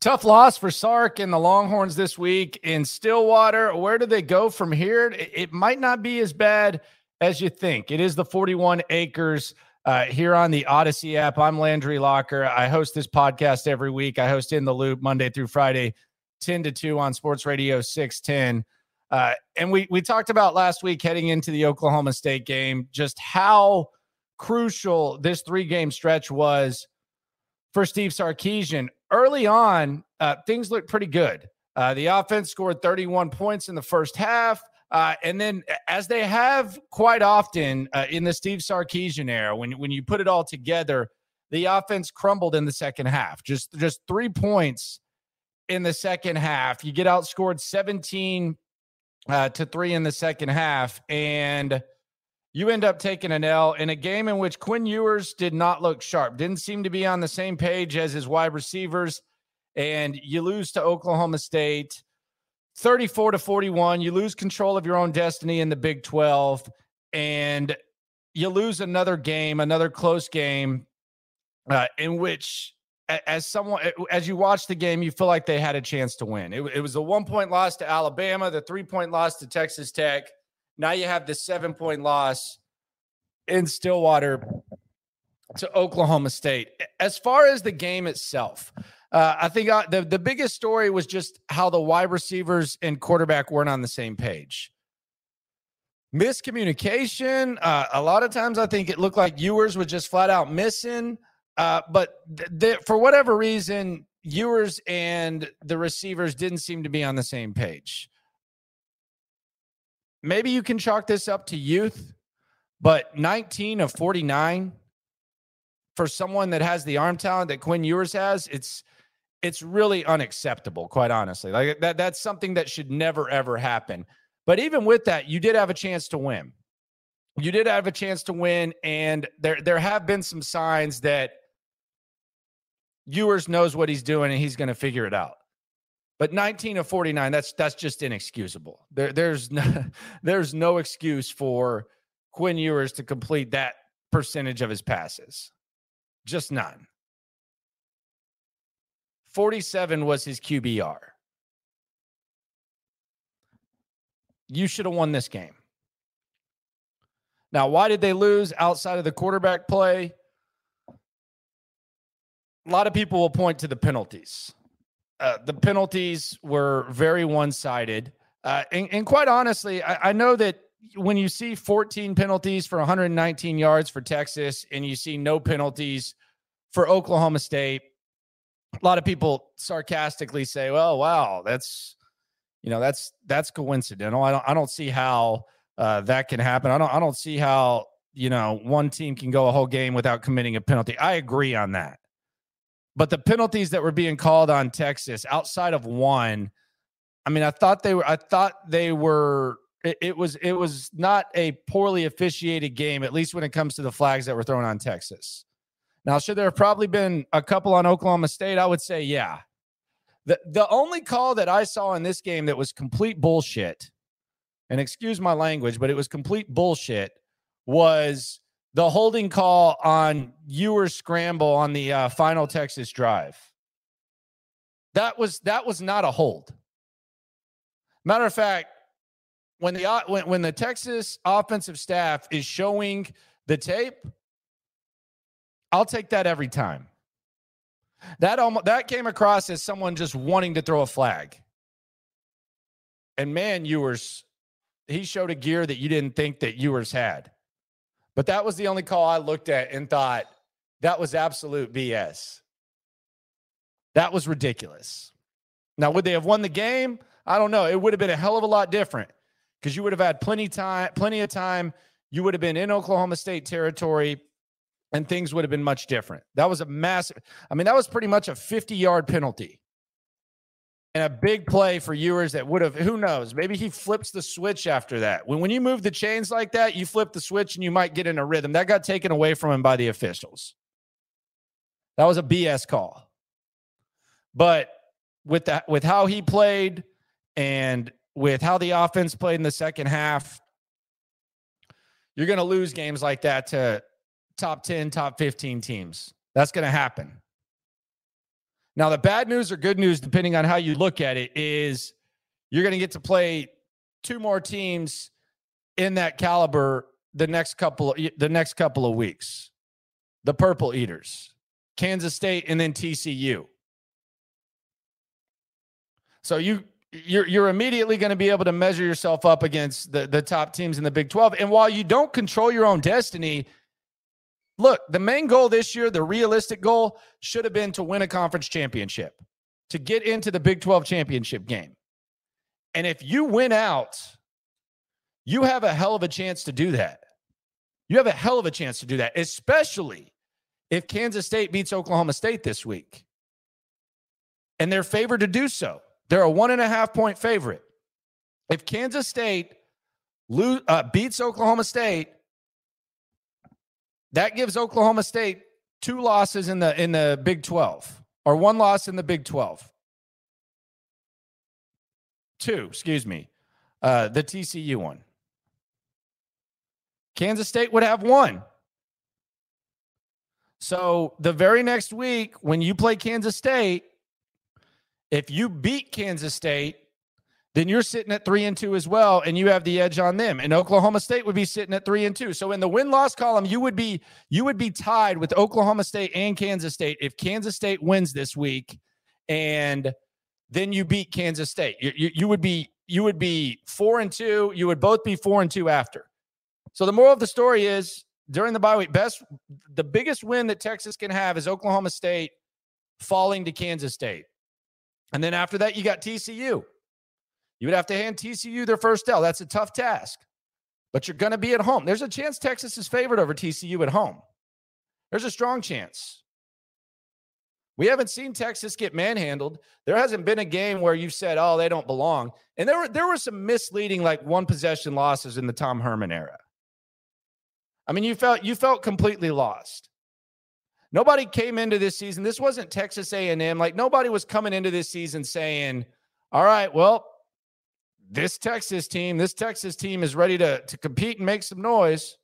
Tough loss for Sark and the Longhorns this week in Stillwater. Where do they go from here? It might not be as bad as you think. It is the 41 acres uh, here on the Audacy app. I'm Landry Locker. I host this podcast every week. I host In the Loop Monday through Friday, 10 to 2 on Sports Radio 610. Uh, and we we talked about last week heading into the Oklahoma State game just how crucial this three game stretch was for Steve Sarkisian early on, uh, things looked pretty good. Uh, the offense scored 31 points in the first half. Uh, and then, as they have quite often uh, in the Steve Sarkisian era, when, when you put it all together, the offense crumbled in the second half. Just, just three points in the second half. You get outscored 17 uh, to three in the second half. And you end up taking an L in a game in which Quinn Ewers did not look sharp, didn't seem to be on the same page as his wide receivers, and you lose to Oklahoma State 34 to 41. You lose control of your own destiny in the Big 12, and you lose another game, another close game uh, in which as someone as you watch the game you feel like they had a chance to win it, it was a one point loss to alabama the three point loss to texas tech now you have this seven point loss in Stillwater to Oklahoma State. As far as the game itself, uh, I think I, uh, the, the biggest story was just how the wide receivers and quarterback weren't on the same page. Miscommunication. Uh, a lot of times, I think it looked like Ewers was just flat out missing. Uh, but th- th- for whatever reason, Ewers and the receivers didn't seem to be on the same page maybe you can chalk this up to youth, but 19 of 49 for someone that has the arm talent that Quinn Ewers has, it's it's really unacceptable, quite honestly. Like that that's something that should never ever happen. But even with that, you did have a chance to win. You did have a chance to win, and there there have been some signs that Ewers knows what he's doing and he's going to figure it out. But 19 of 49, that's that's just inexcusable. There, there's no, there's no excuse for Quinn Ewers to complete that percentage of his passes. Just none. 47 was his QBR. You should have won this game. Now, why did they lose outside of the quarterback play? A lot of people will point to the penalties. Uh, the penalties were very one sided. Uh, and, and, quite honestly, I, I, know that when you see 14 penalties for 119 yards for Texas and you see no penalties for Oklahoma State, a lot of people sarcastically say, "Well, wow, that's you know that's that's coincidental." I don't I don't see how uh, that can happen. I don't I don't see how you know one team can go a whole game without committing a penalty. I agree on that. But the penalties that were being called on Texas outside of one, I mean, I thought they were, I thought they were, it, it was, it was not a poorly officiated game, at least when it comes to the flags that were thrown on Texas. Now, should there have probably been a couple on Oklahoma State? I would say, yeah. The, the only call that I saw in this game that was complete bullshit, and excuse my language, but it was complete bullshit, was the holding call on Ewers scramble on the uh, final Texas drive. That was that was not a hold. Matter of fact, when the uh, when, when the Texas offensive staff is showing the tape, I'll take that every time. That almost that came across as someone just wanting to throw a flag. And man, Ewers, he showed a gear that you didn't think that Ewers had. But that was the only call I looked at and thought that was absolute BS. That was ridiculous. Now, would they have won the game? I don't know. It would have been a hell of a lot different because you would have had plenty time, plenty of time. You would have been in Oklahoma State territory, and things would have been much different. That was a massive. I mean, that was pretty much a 50 yard penalty and a big play for Ewers that would have, who knows, maybe he flips the switch after that. When, when you move the chains like that, you flip the switch and you might get in a rhythm. That got taken away from him by the officials. That was a BS call. But with that, with how he played and with how the offense played in the second half, you're going to lose games like that to top 10, top 15 teams. That's going to happen. Now, the bad news or good news, depending on how you look at it, is you're going to get to play two more teams in that caliber the next couple of, the next couple of weeks. The Purple Eaters, Kansas State, and then TCU. So you you're you're immediately going to be able to measure yourself up against the the top teams in the Big 12. And while you don't control your own destiny, look, the main goal this year, the realistic goal should have been to win a conference championship, to get into the Big 12 championship game. And if you win out, you have a hell of a chance to do that. You have a hell of a chance to do that, especially if Kansas State beats Oklahoma State this week. And they're favored to do so. They're a one and a half point favorite. If Kansas State uh, beats Oklahoma State, that gives Oklahoma State two losses in the in the Big 12 or one loss in the Big 12. Two, excuse me. Uh, the TCU one. Kansas State would have one. So the very next week, when you play Kansas State, if you beat Kansas State, then you're sitting at three and two as well, and you have the edge on them. And Oklahoma State would be sitting at three and two. So in the win loss column, you would be you would be tied with Oklahoma State and Kansas State if Kansas State wins this week, and then you beat Kansas State. You, you, you would be you would be four and two. You would both be four and two after. So the moral of the story is during the bye week, best the biggest win that Texas can have is Oklahoma State falling to Kansas State. And then after that, you got TCU. You would have to hand TCU their first L. That's a tough task, but you're going to be at home. There's a chance Texas is favored over TCU at home. There's a strong chance. We haven't seen Texas get manhandled. There hasn't been a game where you've said, "Oh, they don't belong." And there were there were some misleading, like one possession losses in the Tom Herman era. I mean, you felt you felt completely lost. Nobody came into this season. This wasn't Texas A&M. Like nobody was coming into this season saying, "All right, well, this Texas team, this Texas team is ready to, to compete and make some noise.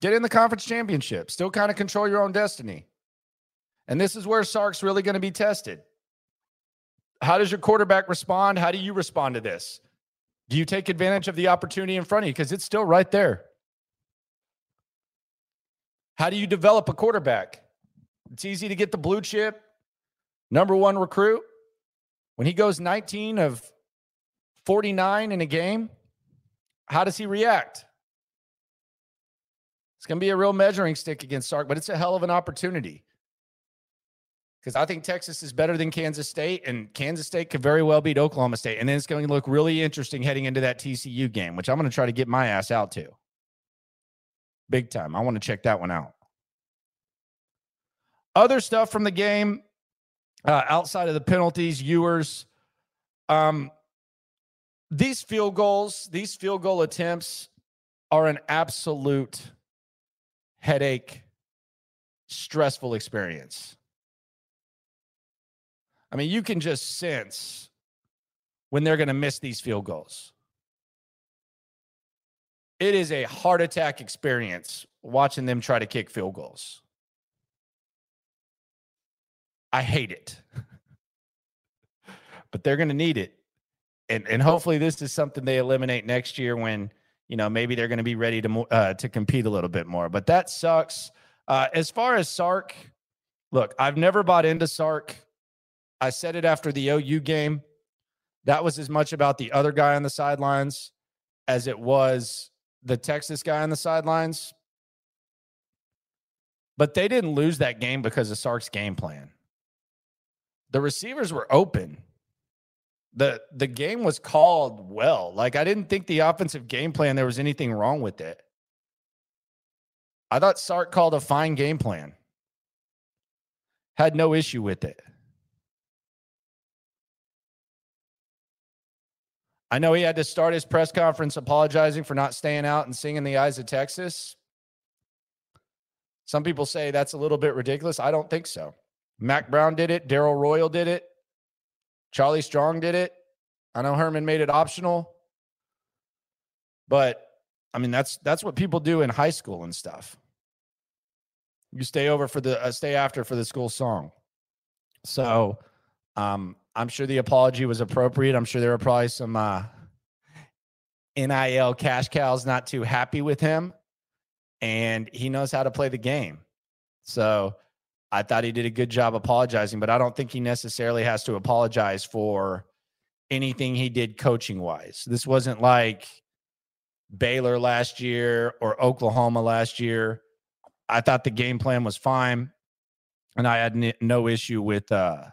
Get in the conference championship, still kind of control your own destiny. And this is where Sark's really going to be tested. How does your quarterback respond? How do you respond to this? Do you take advantage of the opportunity in front of you? Because it's still right there. How do you develop a quarterback? It's easy to get the blue chip, number one recruit, when he goes 19 of 49 in a game, how does he react? It's going to be a real measuring stick against Sark, but it's a hell of an opportunity. Because I think Texas is better than Kansas State, and Kansas State could very well beat Oklahoma State. And then it's going to look really interesting heading into that TCU game, which I'm going to try to get my ass out to. Big time. I want to check that one out. Other stuff from the game uh, outside of the penalties, Ewers. Um, these field goals, these field goal attempts are an absolute headache, stressful experience. I mean, you can just sense when they're going to miss these field goals. It is a heart attack experience watching them try to kick field goals. I hate it. but they're going to need it. And and hopefully this is something they eliminate next year when, you know, maybe they're going to be ready to uh, to compete a little bit more. But that sucks. Uh, as far as Sark, look, I've never bought into Sark. I said it after the OU game. That was as much about the other guy on the sidelines as it was the Texas guy on the sidelines. But they didn't lose that game because of Sark's game plan the receivers were open. The the game was called well. Like I didn't think the offensive game plan there was anything wrong with it. I thought Sark called a fine game plan. Had no issue with it. I know he had to start his press conference apologizing for not staying out and singing the eyes of Texas. Some people say that's a little bit ridiculous. I don't think so. Mack Brown did it. Darrell Royal did it. Charlie Strong did it. I know Herman made it optional. But I mean, that's that's what people do in high school and stuff. You stay over for the uh, stay after for the school song. So, um, I'm sure the apology was appropriate. I'm sure there were probably some uh, NIL cash cows not too happy with him, and he knows how to play the game. So I thought he did a good job apologizing, but I don't think he necessarily has to apologize for anything he did coaching wise. This wasn't like Baylor last year or Oklahoma last year. I thought the game plan was fine, and I had n- no issue with uh,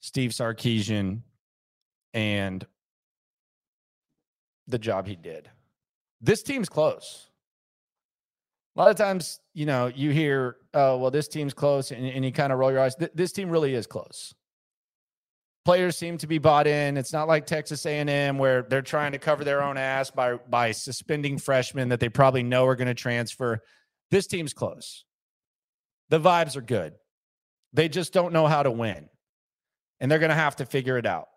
Steve Sarkisian and the job he did. This team's close. A lot of times, you know, you hear, "Oh, well, this team's close," and, and you kind of roll your eyes. Th- this team really is close. Players seem to be bought in. It's not like Texas A&M where they're trying to cover their own ass by by suspending freshmen that they probably know are going to transfer. This team's close. The vibes are good. They just don't know how to win, and they're going to have to figure it out.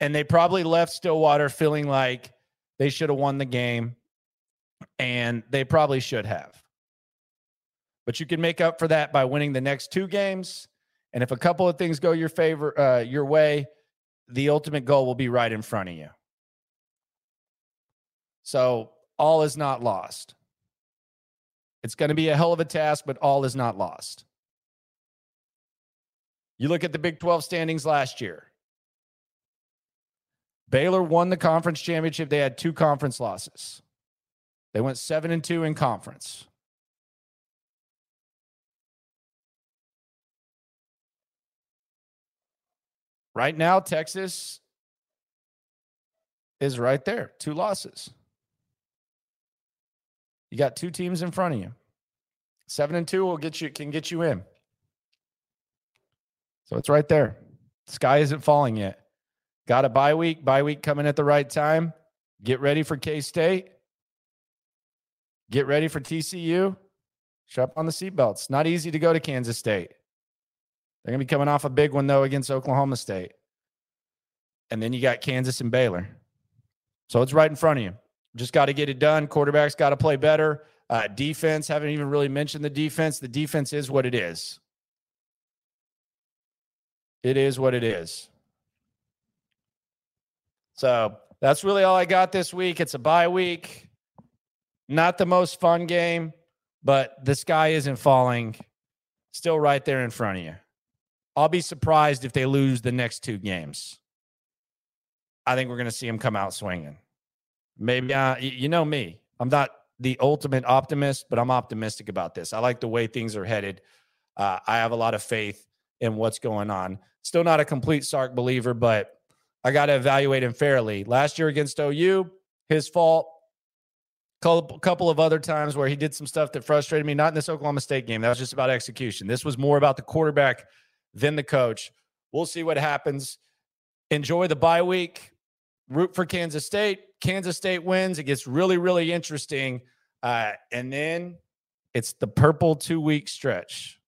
And they probably left Stillwater feeling like they should have won the game and they probably should have. But you can make up for that by winning the next two games. And if a couple of things go your favor, uh, your way, the ultimate goal will be right in front of you. So all is not lost. It's going to be a hell of a task, but all is not lost. You look at the Big 12 standings last year. Baylor won the conference championship. They had two conference losses. They went seven and two in conference. Right now, Texas is right there, two losses. You got two teams in front of you. Seven and two will get you can get you in. So it's right there. Sky isn't falling yet. Got a bye week, bye week coming at the right time. Get ready for K State. Get ready for TCU. Strap on the seatbelts. Not easy to go to Kansas State. They're going to be coming off a big one, though, against Oklahoma State. And then you got Kansas and Baylor. So it's right in front of you. Just got to get it done. Quarterback's got to play better. Uh, defense, haven't even really mentioned the defense. The defense is what it is. It is what it is. So that's really all I got this week. It's a bye week. Not the most fun game, but the sky isn't falling. Still right there in front of you. I'll be surprised if they lose the next two games. I think we're going to see them come out swinging. Maybe, uh, you know me, I'm not the ultimate optimist, but I'm optimistic about this. I like the way things are headed. Uh, I have a lot of faith in what's going on. Still not a complete Sark believer, but I got to evaluate him fairly. Last year against OU, his fault couple of other times where he did some stuff that frustrated me. Not in this Oklahoma State game. That was just about execution. This was more about the quarterback than the coach. We'll see what happens. Enjoy the bye week. Root for Kansas State. Kansas State wins. It gets really, really interesting. Uh, and then it's the purple two week stretch.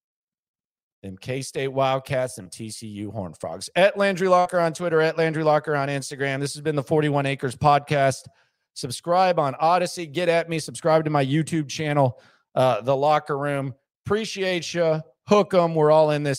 Them K State Wildcats, them TCU Horn Frogs. At Landry Locker on Twitter, at Landry Locker on Instagram. This has been the 41 Acres podcast. Subscribe on Audacy. Get at me. Subscribe to my YouTube channel, uh, The Locker Room. Appreciate you. Hook them. We're all in this